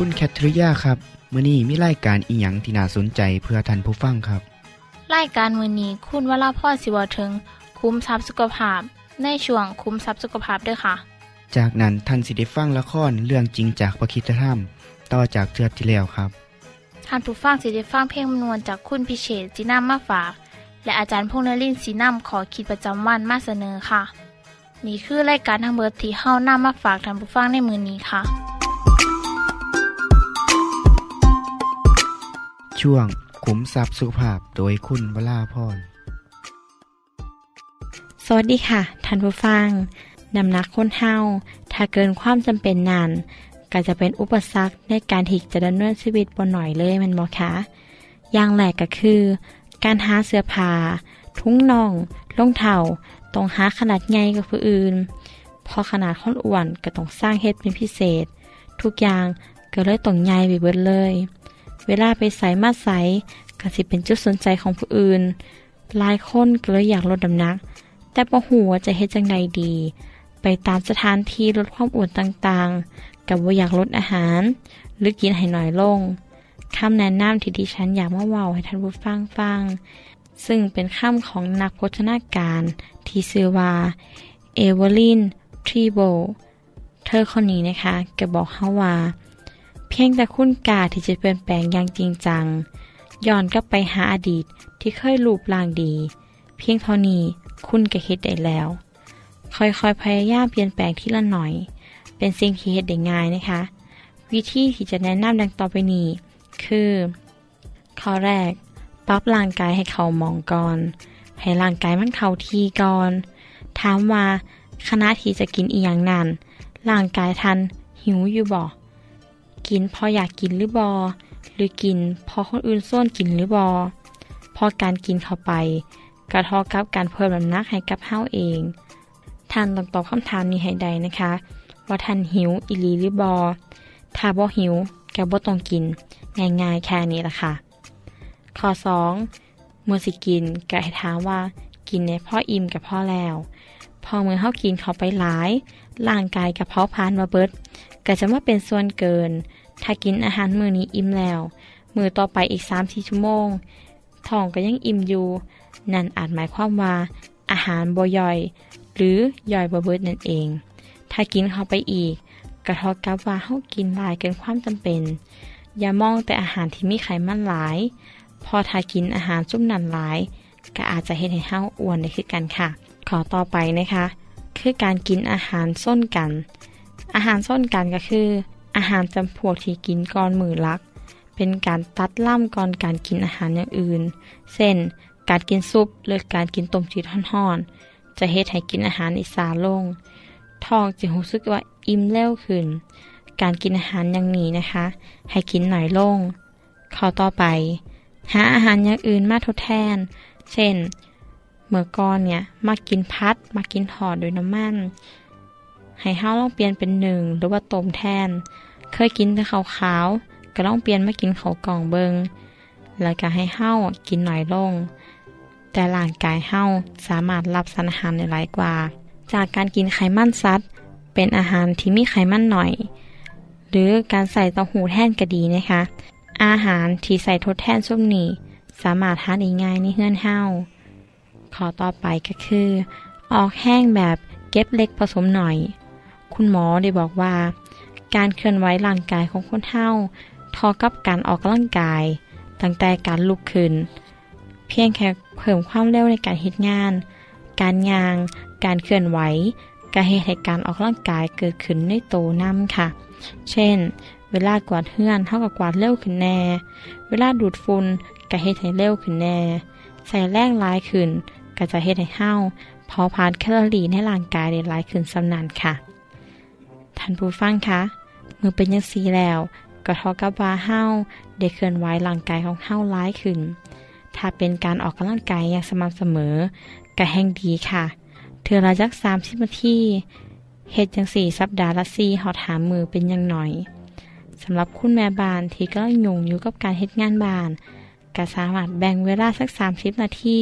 คุณแคทริยาครับมื้อนี้มีรายการอีหยังที่น่าสนใจเพื่อท่านผู้ฟังครับรายการมื้อนี้คุณวราพรสิเวาถึง คุ้มทรัพย์สุขภาพ ในช่วงคุ้มทรัพย์สุขภาพด้วยค่ะ จากนั้นท่านสิได้ฟังละครเรื่องจริงจากประคีตธรรม ต่อจากเทือกที่แล้วครับท่านผู้ฟังสิได้ฟังเพลงมนวนจากคุณพิเชษจีนำมาฝาก และอาจารย์พงษ์นรินทร์สีนำขอคิดประจำวันมาเสนอค่ะ นี่คือรายการทั้งเบิดที่เฮานำมาฝากท่านผู้ฟังในมื้อนี้ค่ะ ช่วงขุมทรัพย์สุขภาพโดยคุณวราพรสวัสดีค่ะท่านผู้ฟังน้ำหนักคนเฮาถ้าเกินความจำเป็นนานก็จะเป็นอุปสรรคในการที่จะดำเนินชีวิตบ่หน่อยเลยมันบ่คะอย่างแรกก็คือ การหาเสื้อผ้าทุ้งน่องรองเท้าต้องหาขนาดใหญ่กว่าผู้อื่นพราะขนาดคนอ้วนก็ต้องสร้างเฮ็ดเป็นพิเศษ ทุกอย่างก็เลยต้องใหญ่ไปเบิดเลย เวลาไปใส่มาใส่ก็สิเป็นจุดสนใจของผู้อื่นหลายคนก็เลยอยากลดน้ำหนัก แต่บ่ฮู้ว่าจะเฮ็ดจังไดดี ไปตามสถานที่ลดความอ้วนต่างๆ กับบ่าอยากลดอาหาร หรือกินให้หน้อยลงคำแนะนำที่ดิฉันอยากมาเว้าให้ท่านผู้ฟังฟัง ซึ่งเป็นคำของนักโภชนาการที่ชื่อว่าเอเวอร์ลินทรีโบเธอคนนี้นะคะก็บอกเฮาว่า เพียงแต่คุณกาที่จะเปลี่ยนแปลงอย่างจริงจัง ย้อนกลับไปหาอดีตที่เคยรูปร่างดี เพียงเท่านี้คุณก็เฮ็ดได้แล้ว ค่อยๆพยายามเปลี่ยนแปลงทีละหน่อย เป็นสิ่งที่เฮ็ดได้ง่ายนะคะ วิธีที่จะแนะนำดังต่อไปนี้คือ ข้อแรก ปรับร่างกายให้เขามองก่อน ให้ร่างกายมันเข้าที่ก่อน ถามว่าขณะที่จะกินอีหยังนั้นร่างกายทันหิวอยู่บ่ กินพราะอยากกินหรือบอหรือกินพราะคนอื่นส้นกินหรือบอพอการกินเข้าไป กระทอกับการเพิ่มน้ำหนักให้กับเฮาเอง ท่านต้องตอบคำถามนี้ให้ได้นะคะ ว่าท่านหิวอีหลีหรือบอถ้าบ่หิวแกบ่ต้องกิน ง่ายๆแค่นี้ละค่ะ ข้อ 2 เมื่อสิกินก็ให้ถามว่ากินในพ่ออิ่มกับพ่อแล้ว พอเมื่อเฮากินเข้าไปหลายร่างกายกระเพาะพานมาเบิด ก็จะมาเป็นส่วนเกิน ถ้ากินอาหารมื้อนี้อิ่มแล้ว มื้อต่อไปอีก3-4ชั่วโมงท้องก็ยังอิ่มอยู่ นั่นอาจหมายความว่า อาหารบ่ย่อย หรือย่อยบ่เบิดนั่นเอง ถ้ากินเข้าไปอีกก็เท่ากับว่าเฮากินหลายเกินความจำเป็น อย่ามองแต่อาหารที่มีไขมันหลาย พอถ้ากินอาหารจุ่มนันหลาย ก็อาจจะเฮ็ดให้เฮาอ้วนได้คือกันค่ะ ขอต่อไปนะคะ คือการกินอาหารส้นกัน อาหารส้นกันก็คือ อาหารจำพวกที่กินก่อนมือลัก เป็นการตัดล่ำก่อนการกินอาหารอย่างอื่น เช่น การกินซุปหรือการกินต้มจืดร้อนๆ จะเฮ็ดให้กินอาหารอีสาลง ท้องจะรู้สึกว่าอิ่มเร็วขึ้น การกินอาหารอย่างนี้นะคะ ให้กินหน่อยลง ข้อต่อไป หาอาหารอย่างอื่นมาทดแทน เช่น เมื่อก่อนเนี่ยมากินพัดมากินทอดด้วยน้ำมัน ให้เฮาลองเปลี่ยนเป็นหนึ่งหรือว่าต้มแทน เคยกินแต่ข้าวขาวก็ลองเปลี่ยนมากินข้าวกล่องเบิงแล้วก็ให้เฮากินหน่อยลง แต่ร่างกายเฮาสามารถรับสารอาหารได้หลายกว่า จากการกินไขมันสัตว์เป็นอาหารที่มีไขมันหน่อย หรือการใส่เต้าหู้แท่นก็ดีนะคะ อาหารที่ใส่ทดแทนซุมนี้สามารถหาได้ง่ายในเฮือนเฮาขอต่อไปก็คือ ออกแห้งแบบเก็บเล็กผสมหน่อย คุณหมอได้บอกว่า การเคลื่อนไหวร่างกายของคนเฮาทอกับการออกกำลังกาย ตั้งแต่การลุกขึ้น เพียงแค่เพิ่มความเร็วในการเฮ็ดงาน การยาง การเคลื่อนไหวการเฮ็ดให้การออกกำลังกายเกิดขึ้นในโตนํค่ะ เช่น เวลากวาดเฮือนเท่ากับกวาดเร็วขึ้นแน่ เวลาดูดฝุ่นก็เฮ็ดให้เร็วขึ้นแน่ ใส่แรงลายขึ้นก็จะเฮ็ดให้เฮาเผาผลาญแคลอรี่ในร่างกายได้หลายขึ้นสำนันค่ะ ท่านผู้ฟังคะมือเป็นย่างซีแล้ว ก็ทอกับว่าเฮาได้เคลื่อนไหวร่างกายของเฮาหลายขึ้น ถ้าเป็นการออกกำลังกายอย่างสม่ำเสมอก็แห่งดีค่ะเทือละจัก30นาทีเฮ็ดจังสี่สัปดาห์ละ4หอดหามมือเป็นย่างหน่อยสำหรับคุณแม่บ้านที่กำลังยุ่งอยู่กับการเฮ็ดงานบ้านก็สามารถแบ่งเวลาสัก 30 นาที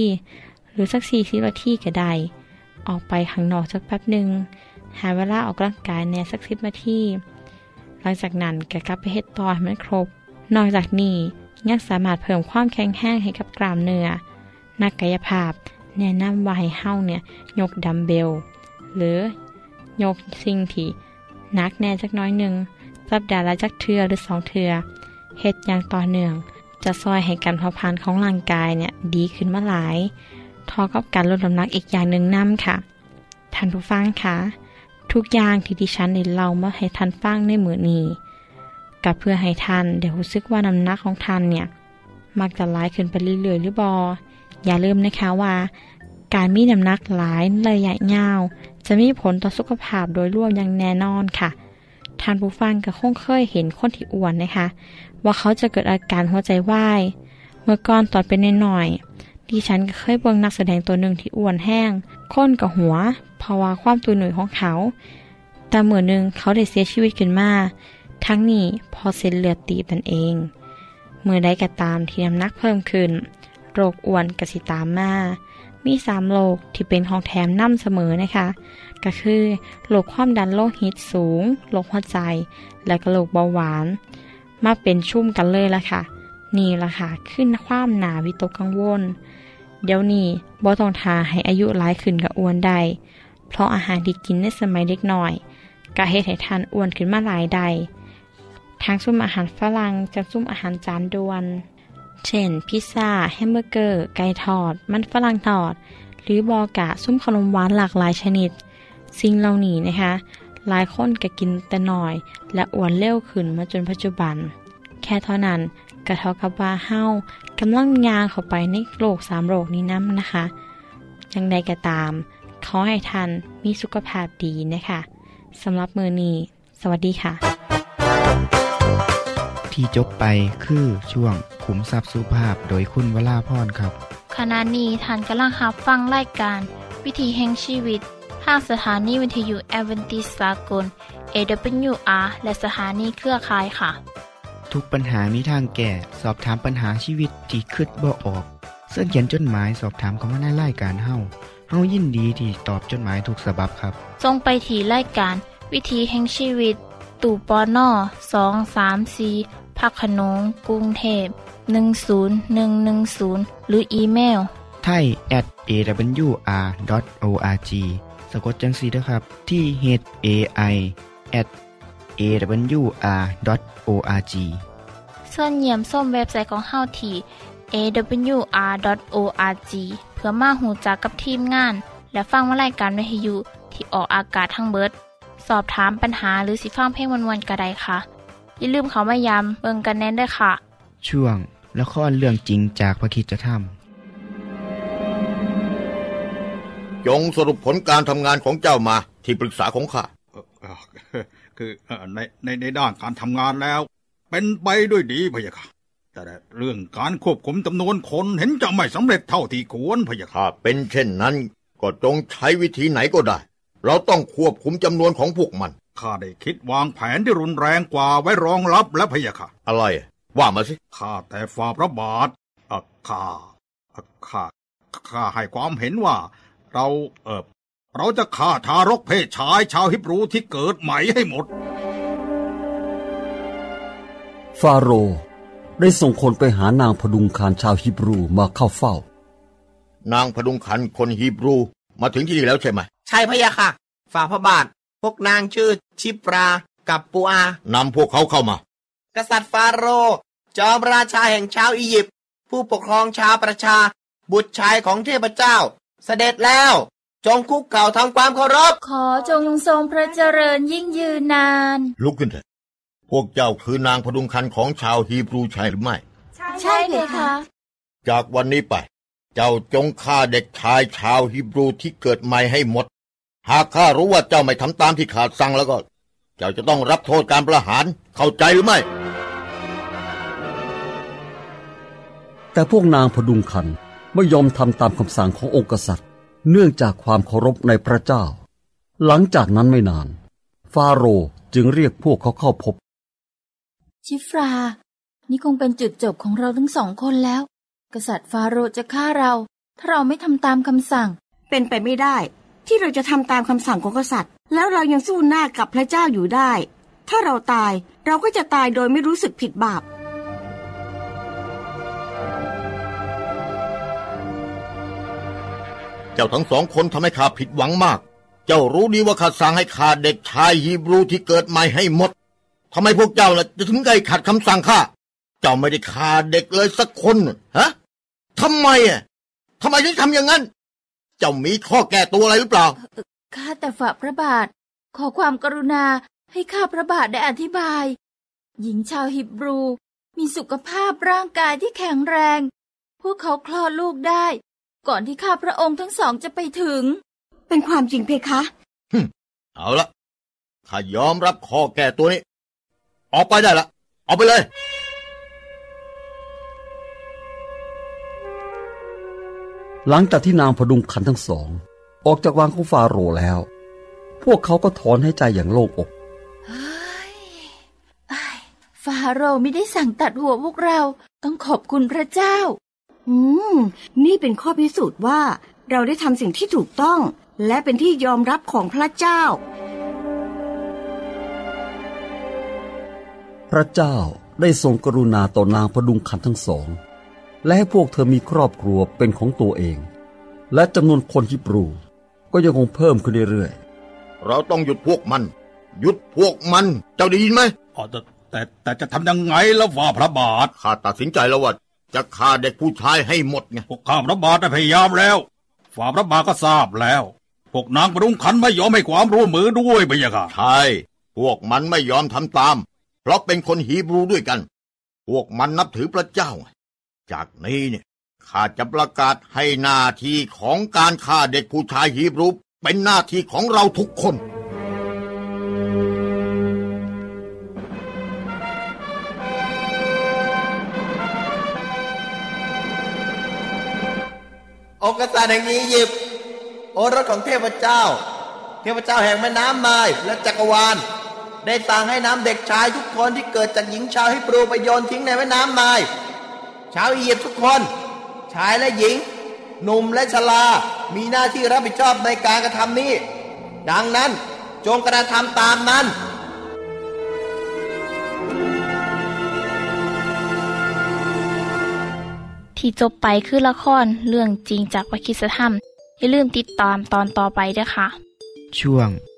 หรือสัก 40 นาทีก็ได้ ออกไปข้างนอกสักแป๊บหนึ่ง หาเวลาออกกำลังกายแน่สัก10นาทีหลังจากนั้นแกกลับไปเฮ็ดต่อให้มันครบ นอกจากนี้ยังสามารถเพิ่มความแข็งแรงให้กับกล้ามเนื้อนักกายภาพแนะนำว่าให้เฮ้าเนี่ยยกดัมเบล หรือยกสิ่งที่หนักแน่จักน้อยหนึ่งสัปดาห์ละจักเทือหรือสองเทือเฮ็ดอย่างต่อเนื่อง จะซอยให้การเผาผลาญของร่างกายเนี่ยดีขึ้นมาหลายทอกับการลดน้ำหนักอีกอย่างหนึ่งนํค่ะท่านผู้ฟังคะ ทุกอย่างที่ดิฉันได้เล่ามาให้ท่านฟังในมือนี้กับเพื่อให้ท่านได้รู้สึกว่าน้ำหนักของท่านเนี่ย มักจะหลายขึ้นไปเรื่อยๆหรือบออย่าลืมนะคะว่า การมีน้ำหนักหลายระยะยาว จะมีผลต่อสุขภาพโดยรวมอย่างแน่นอนค่ะ ท่านผู้ฟังก็คงเคยเห็นคนที่อ้วนนะคะ ว่าเขาจะเกิดอาการหัวใจวายเมื่อก่อนตอนเป็นหน่อยๆดิฉันก็เคยเบิ่งนักแสดงตัวหนึ่งที่อ้วนแห้งค้นกับหัว เพราว่าความตัวหน่วยของเขา แต่เหมื่อหนึ่งเขาได้เสียชีวิตขึ้นมา ทั้งนี้พอเส้นเลือดตีบนั่นเอง เมื่อใดก็ตามที่น้ำหนักเพิ่มขึ้น โรคอ้วนกสิตามมา มีสามโรคที่เป็นของแถมนํเสมอนะคะ ก็คือโรคความดันโลหิตสูง โรคหัวใจ และก็โรคเบาหวาน มาเป็นชุ่มกันเลยละค่ะ นี่ละค่ะ ขึ้นความหนาวิตกกังวลเดี๋ยวนี้บ่ต้องทาให้อายุหลายขึ้นกับอ้วนได้ เพราะอาหารที่กินในสมัยเด็กหน่อยก็เฮ็ดให้ทานอ้วนขึ้นมาหลายได้ทางซุ่มอาหารฝรั่งจะซุ่มอาหารจานด่วน เช่น พิซซ่า แฮมเบอร์เกอร์ ไก่ทอด มันฝรั่งทอด หรือบอกะซุ่มขนมหวานหลากหลายชนิด สิ่งเหล่านี้นะคะหลายคนก็กินแต่น้อย และอ้วนเร็วขึ้นมาจนปัจจุบัน แค่เท่านั้นก็เทากับว่าเฮากำลังยางเข้าไปในโลกสามโลกนี้น้ำนะคะจังใดก็ตาม อให้ท่านมีสุขภาพดีนะคะสำหรับมือนี้สวัสดีค่ะ ที่จบไปคือช่วงขุมทรัพย์สุภาพโดยคุณวราพรครับ ขณะนี้ท่านกำลังรับฟังรายการ วิถีแห่งชีวิตทางสถานีวิทยุแอเวนติสากล AWR และสถานีเครือข่ายค่ะ ทุกปัญหามีทางแก้ สอบถามปัญหาชีวิตที่คืดบ่ออก เสื้อเขียนจดหมายสอบถามเขามาในรายการเฮา เฮายินดีที่ตอบจดหมายถูกสาบบครับ ทรงไปถีรายการ วิถีแห่งชีวิต ตู่ปอน่อสองสามสีพักขนงกรุงเทพ10110 หรืออีเมลไทย at awr.org สะกดจังสีนะครับ ที่ h a i at awr.org ส่วนเยี่ยมส้มเว็บไซต์ของเฮาที่ awr.org เพื่อมาหูจักกับทีมงาน และฟังวารายการวิทยุที่ออกอากาศทั้งเบิด สอบถามปัญหาหรือสิฟังเพลงวนๆกระไดค่ะ อย่าลืมเขามายามเบิงกันแน่นด้วยค่ะ ช่วงละครเรื่องจริงจากพระคิดจะทจงสรุปผลการทำงานของเจ้ามาที่ปรึกษาของข้าเอ่อเอ่อคือเอ่อในในในด้านการทำงานแล้ว เป็นไปด้วยดีพะยะค่ะ แต่เรื่องการควบคุมจำนวนคนเห็นจะไม่สำเร็จเท่าที่ควรพะยะค่ะถ้าเป็นเช่นนั้น ก็จงใช้วิธีไหนก็ได้ เราต้องควบคุมจำนวนของพวกมัน ข้าได้คิดวางแผนที่รุนแรงกว่าไว้รองรับและพะยะค่ะ อะไร ว่ามาสิ ข้าแต่ฝ่าพระบาทเอ่อข้าเอ่อข้าข้าให้ความเห็นว่า เราเออเราจะฆ่าทารกเพศชายชาวฮิบรูที่เกิดใหม่ให้หมด ฟาโรห์ ได้ส่งคนไปหานางพดุงคารชาวฮิบรูมาเข้าเฝ้า นางพดุงขันคนฮีบรูมาถึงที่นี่แล้วใช่ไหมใช่พะยะค่ะ ฝ่าพระบาท พวกนางชื่อชิปรากับปูอานำพวกเขาเข้ามา กษัตริย์ฟาโรห์จอมราชาแห่งชาวอียิปต์ผู้ปกครองชาวประชา บุตรชายของเทพเจ้า เสด็จแล้ว จงคุกเข่าทำความเคารพ ขอจงทรงพระเจริญยิ่งยืนนาน ลุกขึ้นเถอะ พวกเจ้าคือนางพดุงคันของชาวฮีบรูใช่หรือไม่ ใช่เพคะจากวันนี้ไป เจ้าจงฆ่าเด็กชายชาวฮีบรูที่เกิดใหม่ให้หมด หากข้ารู้ว่าเจ้าไม่ทำตามที่ขาดสั่งแล้วก็ เจ้าจะต้องรับโทษการประหาร เข้าใจหรือไม่ แต่พวกนางพดุงคันไม่ยอมทำตามคำสั่งขององค์กษัตริย์ เนื่องจากความเคารพในพระเจ้า หลังจากนั้นไม่นาน ฟาโรห์จึงเรียกพวกเขาเข้าพบ ชิฟรา นี่คงเป็นจุดจบของเราทั้งสองคนแล้ว กษัตริย์ฟาโรห์จะฆ่าเรา ถ้าเราไม่ทำตามคำสั่ง เป็นไปไม่ได้ ที่เราจะทำตามคำสั่งของกษัตริย์ แล้วเรายังสู้หน้ากับพระเจ้าอยู่ได้ ถ้าเราตายเราก็จะตายโดยไม่รู้สึกผิดบาปเจ้าทั้งสองคนทำให้ข้าผิดหวังมาก เจ้ารู้ดีว่าข้าสั่งให้ฆ่าเด็กชายฮีบรูที่เกิดใหม่ให้หมด ทำไมพวกเจ้าล่ะจะถึงได้ขัดคำสั่งข้า เจ้าไม่ได้ฆ่าเด็กเลยสักคน ฮะทำไมอะทำไมถึงทำอย่างนั้น เจ้ามีข้อแก้ตัวอะไรหรือเปล่า ข้าแต่ฝ่าพระบาท ขอความกรุณาให้ข้าพระบาทได้อธิบาย หญิงชาวฮิบรู มีสุขภาพร่างกายที่แข็งแรง พวกเขาคลอดลูกได้ ก่อนที่ข้าพระองค์ทั้งสองจะไปถึง เป็นความจริงเพคะ เอาละข้ายอมรับข้อแก้ตัวนี้ ออกไปได้ละออกไปเลย หลังจากที่นางพดุงคันทั้งสอง ออกจากวังของฟาโรห์แล้ว พวกเขาก็ถอนให้ใจอย่างโล่งอกเฮ้ยอ้ายฟาโรห์ไม่ได้สั่งตัดหัวพวกเรา ต้องขอบคุณพระเจ้า อืม นี่เป็นข้อพิสูจน์ว่า เราได้ทำสิ่งที่ถูกต้อง และเป็นที่ยอมรับของพระเจ้า พระเจ้าได้ทรงกรุณาต่อนางพดุงคันทั้งสอง และให้พวกเธอมีครอบครัวเป็นของตัวเอง และจำนวนคนฮิบรู ก็ยังคงเพิ่มขึ้นเรื่อยเราต้องหยุดพวกมัน หยุดพวกมัน เจ้าได้ยินไหมอ๋อแต่แต่แต่จะทำยังไงแล้วว่าพระบาท ข้าตัดสินใจแล้วว่าจะฆ่าเด็กผู้ชายให้หมดไงพวกข้าพระบาทได้พยายามแล้ว ฝ่าพระบาทก็ทราบแล้ว พวกนางปรุงขันไม่ยอมให้ความร่วมมือด้วยพะยะค่ะ ใช่ พวกมันไม่ยอมทำตาม เพราะเป็นคนฮีบรูด้วยกัน พวกมันนับถือพระเจ้า จากนี้เนี่ยข้าจะประกาศให้หน้าที่ของการฆ่าเด็กผู้ชายฮีบรูเป็นหน้าที่ของเราทุกคน องค์กษัตริย์แห่งอียิปต์โอรสของเทพเจ้า เทพเจ้าแห่งแม่น้ำไมายและจักรวาล ได้สั่งให้น้ำเด็กชายทุกคนที่เกิดจากหญิงชาวฮิบรูไปโยนทิ้งในแม่น้ำไมาย ชาวอียิปต์ทุกคน ชายและหญิง หนุ่มและชรามีหน้าที่รับผิดชอบในการกระทำนี้ ดังนั้นจงกระทำตามนั้นที่จบไปคือละครเรื่องจริงจากวิคิสธรรม อย่าลืมติดตามตอนต่อไปด้วยค่ะ ช่วง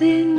สิ้น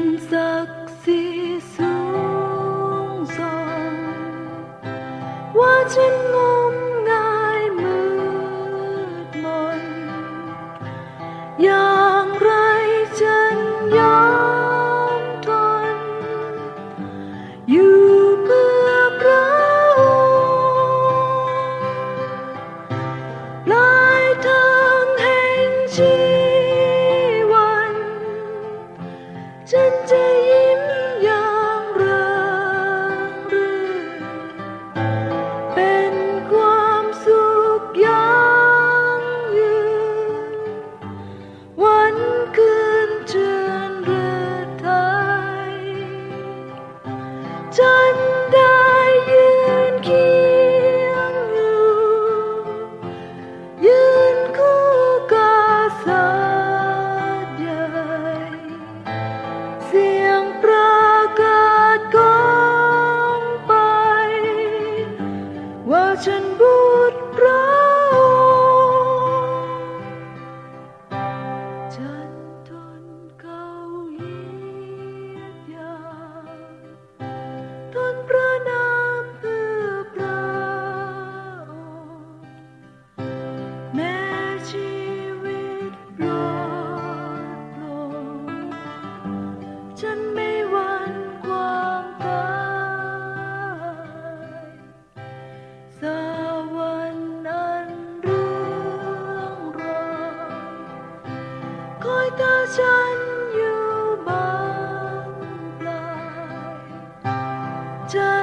ฉั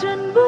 ว่า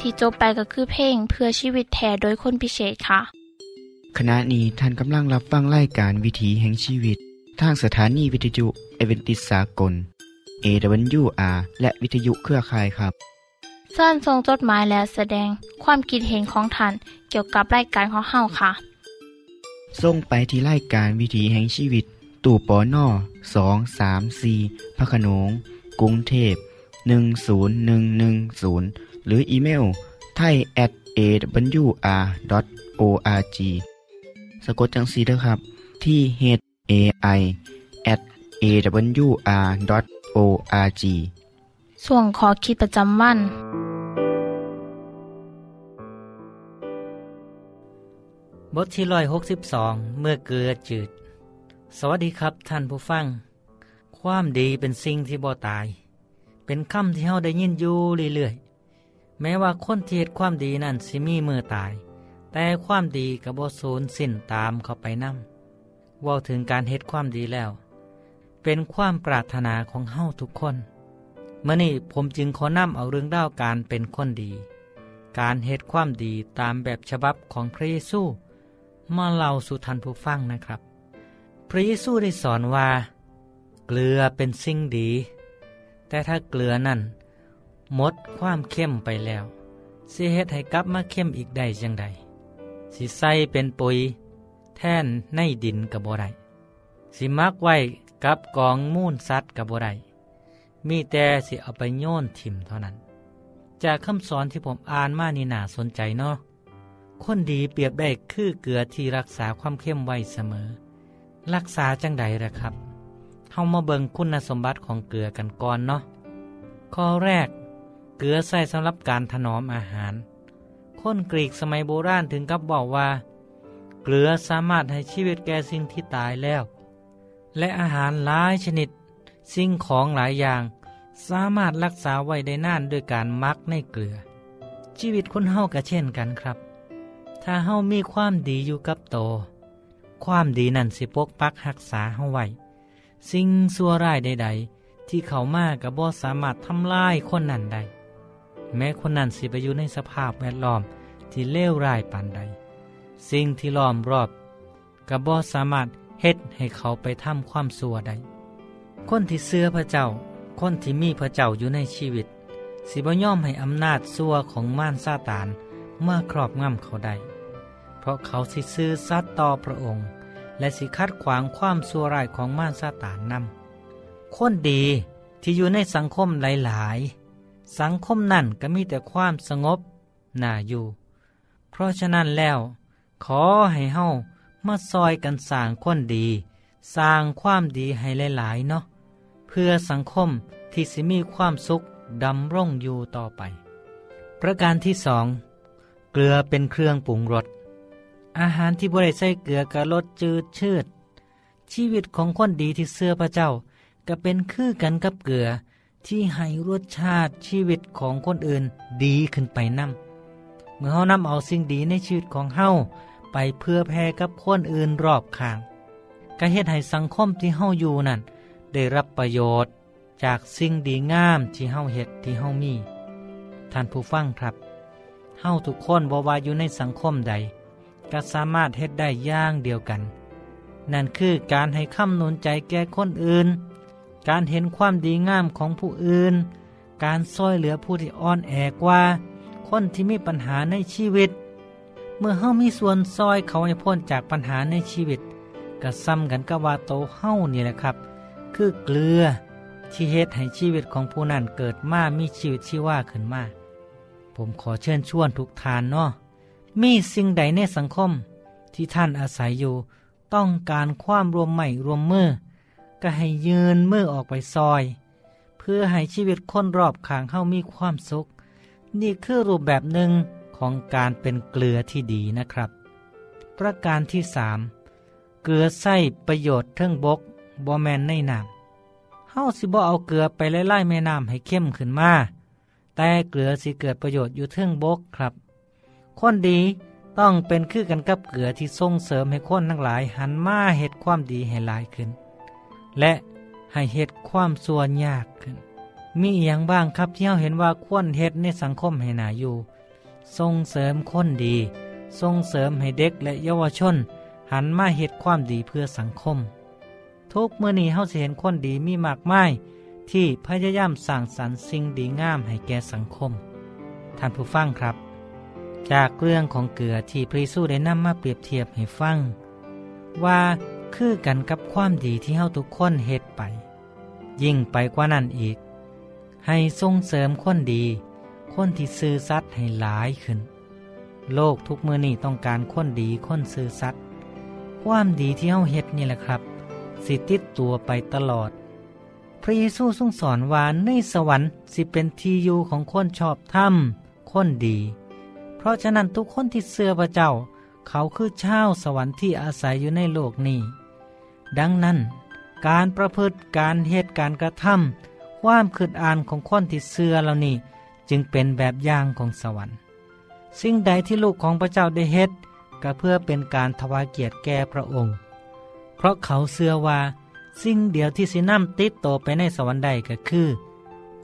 ที่จบไปก็คือเพลงเพื่อชีวิตแทนโดยคนพิเศษค่ะ ขณะนี้ท่านกำลังรับฟังรายการวิถีแห่งชีวิต ทางสถานีวิทยุเอเวนติสากล AWR และวิทยุเครือข่ายครับเส้นทรงจดหมายและแสดงความคิดเห็นของท่านเกี่ยวกับรายการของเฮาค่ะส่งไปที่รายการวิถีแห่งชีวิต ตู่ปอน่อสองสามสีพระโขนงกรุงเทพ10110 หรืออีเมลไทย at awr.org สะกดจังสีด้วยครับ ที่ h a i at awr.org ส่วนขอคิดประจำวัน บทที่ร้อยหกสิบสองเมื่อเกลือจืด สวัสดีครับท่านผู้ฟัง ความดีเป็นสิ่งที่บ่ตาย เป็นคำที่เฮาได้ยินอยู่เรื่อยๆ แม้ว่าคนที่เฮ็ดความดีนั่นสิมีมือตาย แต่ความดีกับบสูญสิ้นตามเขาไปนำเว่าถึงการเฮ็ดความดีแล้ว เป็นความปรารถนาของเฮาทุกคนเมื่อนี้ผมจึงขอนำเอาเรื่องด้าวการเป็นคนดี การเฮ็ดความดีตามแบบฉบับของพระเยซูมาเล่าสู่ท่านผู้ฟังนะครับ พระเยซูได้สอนว่า เกลือเป็นสิ่งดี แต่ถ้าเกลือนั่น หมดความเข้มไปแล้วสิเฮ็ดให้กลับมาเข้มอีกได้จังใดสิใส่เป็นปุ๋ย แท่นในดินกับบ่ได้สิมักไว้กับกองมูลสัตว์กับบ่ได้มีแต่สิเอาไปโยนถิ่มเท่านั้น จากคำสอนที่ผมอ่านมานี่น่าสนใจเนาะคนดีเปรียบได้คือเกลือที่รักษาความเข้มไว้เสมอ รักษาจังใดละครับเฮามาเบิงคุณสมบัติของเกลือกันก่อนเนาะข้อแรก เกลือใส่สำหรับการถนอมอาหาร คนกรีกสมัยโบราณถึงกับบอกว่า เกลือสามารถให้ชีวิตแก่สิ่งที่ตายแล้ว และอาหารหลายชนิด สิ่งของหลายอย่าง สามารถรักษาไว้ได้นานด้วยการมักในเกลือ ชีวิตคนเฮาก็เช่นกันครับ ถ้าเฮามีความดีอยู่กับโต ความดีนั่นสิปกปักรักษาเฮาไว้สิ่งชั่วร้ายใด ๆ ที่เขามากับบ่สามารถทำลายคนนั้นได้ แม้คนนั้นสิไปอยู่ในสภาพแวดล้อมที่เลวร้ายปานใด สิ่งที่ล้อมรอบกับบอสามารถเฮ็ดให้เขาไปทำความสัวได้คนที่เสื้อพระเจ้า คนที่มีพระเจ้าอยู่ในชีวิต สิบย่อมให้อำนาจสัวของม่านซาตานเมาครอบงำเขาได้ เพราะเขาสิซื้อซัดต่อพระองค์ และสิคัดขวางความสัวร้ายของม่านซาตานนำคนดีที่อยู่ในสังคมหลาย ๆ สังคมนั่นก็มีแต่ความสงบน่าอยู่ เพราะฉะนั้นแล้ว ขอให้เฮามาซอยกันสร้างคนดี สร้างความดีให้หลาย ๆ เนาะเพื่อสังคมที่สิมีความสุขดำร่งอยู่ต่อไป ประการที่สองเกลือเป็นเครื่องปรุงรสอาหารที่บริใส่เกลือกะรสจืดชืด ชีวิตของคนดีที่เสื้อพระเจ้า ก็เป็นคือกันกับเกลือ ที่ให้รสชาติชีวิตของคนอื่นดีขึ้นไปนั่มเมื่อเฮานำเอาสิ่งดีในชีวิตของเฮาไปเพื่อแพร่กับคนอื่นรอบข้างก็เฮ็ดให้สังคมที่เฮาอยู่นั่น ได้รับประโยชน์จากสิ่งดีงามที่เฮาเฮ็ดที่เฮามี ท่านผู้ฟังครับ เฮาทุกคนบ่ว่าอยู่ในสังคมใด ก็สามารถเฮ็ดได้อย่างเดียวกัน นั่นคือการให้คำนุนใจแก่คนอื่น การเห็นความดีงามของผู้อื่น การซอยเหลือผู้ที่อ่อนแอกว่า คนที่มีปัญหาในชีวิต เมื่อเฮามีส่วนซอยเขาให้พ้นจากปัญหาในชีวิตก็ซ้ำกันกับว่าโตเฮานี่แหละครับ คือเกลือที่เฮ็ดให้ชีวิตของผู้นั้นเกิดมามีชีวิตชีว่าขึ้นมา ผมขอเชิญชวนทุกทานเนาะมีสิ่งใดในสังคมที่ท่านอาศัยอยู่ ต้องการความรวมใหม่รวมมือ ก็ให้ยืนมือออกไปซอย เพื่อให้ชีวิตคนรอบข้างเฮามีความสุข นี่คือรูปแบบหนึ่งของการเป็นเกลือที่ดีนะครับ ประการที่สามเกลือใส่ประโยชน์เทิงบกบอแมนในน้ำเฮาสิบ่เอาเกลือไปไล่ไล่แม่น้ำให้เข้มขึ้นมา แต่เกลือสิเกิดประโยชน์อยู่เทิงบกครับ คนดีต้องเป็นคือกันกับเกลือที่ส่งเสริมให้คนทั้งหลายหันมาเหตุความดีให้หลายขึ้น และให้เหตุความส่วนยากขึ้น มีอย่างบ้างครับที่เราเห็นว่าควรเฮ็ดในสังคมให้หนาอยู่ ส่งเสริมคนดี ส่งเสริมให้เด็กและเยาวชน หันมาเฮ็ดความดีเพื่อสังคม ทุกเมื่อนี้เฮาสิเห็นคนดีมีมากมายที่พยายามสร้างสรรค์สิ่งดีงามให้แก่สังคม ท่านผู้ฟังครับ จากเรื่องของเกลือที่พระเยซูได้นำมาเปรียบเทียบให้ฟัง ว่า คือกันกับความดีที่เฮาทุกคนเฮ็ดไป ยิ่งไปกว่านั้นอีก ให้ส่งเสริมคนดี คนที่ซื่อสัตย์ให้หลายขึ้น โลกทุกมือนี่ต้องการคนดีคนซื่อสัตย์ความดีที่เฮาเฮ็ดนี่แหละครับ สิติดตัวไปตลอด พระเยซูทรงสอนว่าในสวรรค์สิเป็นที่อยู่ของคนชอบธรรมคนดี เพราะฉะนั้นทุกคนที่เสื่อพระเจ้า เขาคือชาวสวรรค์ที่อาศัยอยู่ในโลกนี้ ดังนั้น การประพฤติการเหตุการกระทำความคืดอ่านของคนที่เสื่อเหล่านี้จึงเป็นแบบอย่างของสวรรค์ สิ่งใดที่ลูกของพระเจ้าได้เฮ็ดก็เพื่อเป็นการถวายเกียรติแก่พระองค์ เพราะเขาเสื่อว่า สิ่งเดียวที่สินำติดโตไปในสวรรค์ใดก็คือ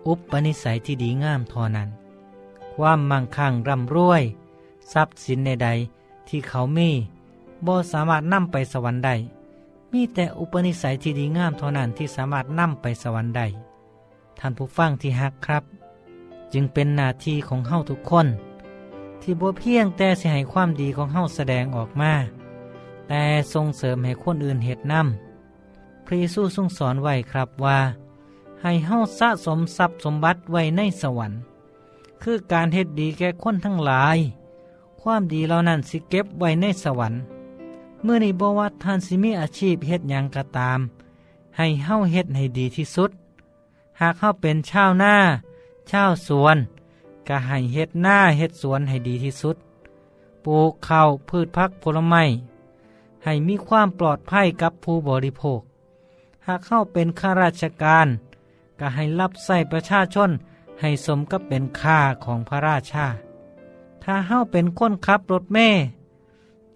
อุปนิสัยที่ดีงามทอนั้น ความมั่งคั่งร่ำรวย ทรัพย์สินใดๆที่เขามีบ่สามารถนำไปสวรรค์ได้ มีแต่อุปนิสัยที่ดีงามเท่านั้นที่สามารถนำไปสวรรค์ได้ท่านผู้ฟังที่ฮักครับ จึงเป็นหน้าที่ของเฮาทุกคน ที่บ่เพียงแต่สิให้ความดีของเฮาแสดงออกมา แต่ส่งเสริมให้คนอื่นเหตุนำพระเยซูทรงสอนไว้ครับว่า ให้เฮาสะสมทรัพย์สมบัติไว้ในสวรรค์ คือการเฮ็ดดีแก่คนทั้งหลาย ความดีเหล่านั้นสิเก็บไว้ในสวรรค์ เมื่อในบว่าท่านสิมีอาชีพเฮ็ดยังก็ตาม ให้เฮ้าเฮ็ดให้ดีที่สุด หากเขาเป็นชาวนาชาวสวน ก็ให้เฮ็ดหน้าเฮ็ดสวนให้ดีที่สุด ปลูกข้าวพืชพักผลไม้ให้มีความปลอดภัยกับผู้บริโภค หากเข้าเป็นข้าราชการ ก็ให้รับใส่ประชาชนให้สมกับเป็นค่าของพระราชา ถ้าเฮาเป็นคนขับรถเมย์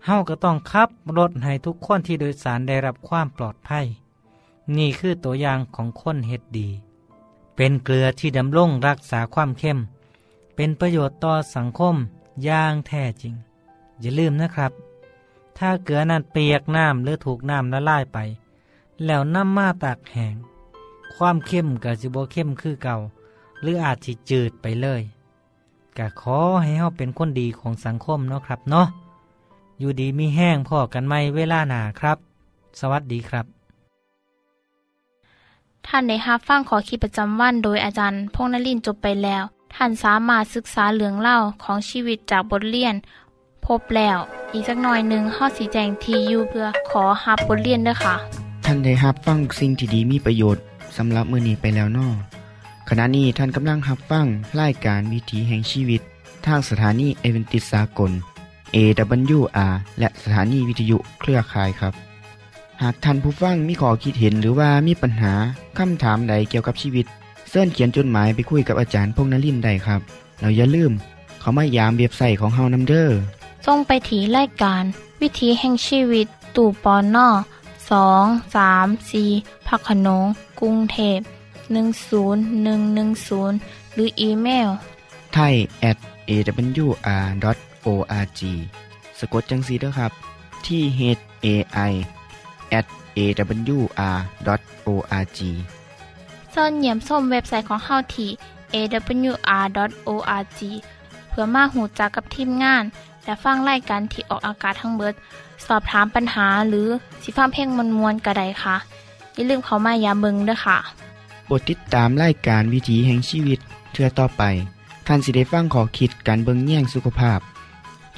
เฮาก็ต้องขับรถให้ทุกคนที่โดยสารได้รับความปลอดภัย นี่คือตัวอย่างของคนเฮ็ดดี เป็นเกลือที่ดำรงรักษาความเข้ม เป็นประโยชน์ต่อสังคมอย่างแท้จริง อย่าลืมนะครับ ถ้าเกลือนั้นเปียกน้ำหรือถูกน้ำละลายไป แล้วน้ำมาตากแห้งความเข้มก็จะบ่เข้มคือเก่า หรืออาจจะจืดไปเลยก็ขอให้เฮาเป็นคนดีของสังคมเนาะครับเนาะ อยู่ดีมีแห้งพ่อกันไม่เวลาหนาครับ สวัสดีครับ ท่านได้รับฟังขอคิดประจำวันโดยอาจารย์พงษ์นลินทร์จบไปแล้ว ท่านสามารถศึกษาเรื่องเล่าของชีวิตจากบทเรียน พบแล้ว อีกสักหน่อยหนึ่งข้อสีแจงทียูเพื่อขอฮับบทเรียนด้วยค่ะ ท่านได้รับฟังสิ่งที่ดีมีประโยชน์สำหรับมื้อนี้ไปแล้วนอขณะนี้ท่านกำลังรับฟังรายการวิถีแห่งชีวิต ทางสถานีเอเวนติสากล AWR และสถานีวิทยุเครือข่ายครับ หากท่านผู้ฟังมีข้อคิดเห็นหรือว่ามีปัญหาคำถามใดเกี่ยวกับชีวิตเสินเขียนจดหมายไปคุยกับอาจารย์พงษ์นลินทร์ได้ครับ เราอย่าลืม เขามายามเว็บไซต์ของเฮานํเด้อส่งไปถีรายการ วิถีแห่งชีวิต ตู่ปอนนอสองสามสีพักขนงกรุงเทพ10110 หรืออีเมลไทย at awr.org สะกดจังสีเด้อครับ ที่ h a i at awr.org ส่วนเหยี่ยมส้มเว็บไซต์ของเฮาที่ awr.org เพื่อมาหูจักกับทีมงาน และฟังไล่กันที่ออกอากาศทั้งเบิด สอบถามปัญหาหรือสิฟ้าเพลงมวลมวลกระไดค่ะ อย่าลืมเขามายามเบิงด้วยค่ะโปรดติดตามรายการวิถีแห่งชีวิตเทือต่อไปท่านสิได้ฟังขอคิดการเบิงแย่งสุขภาพ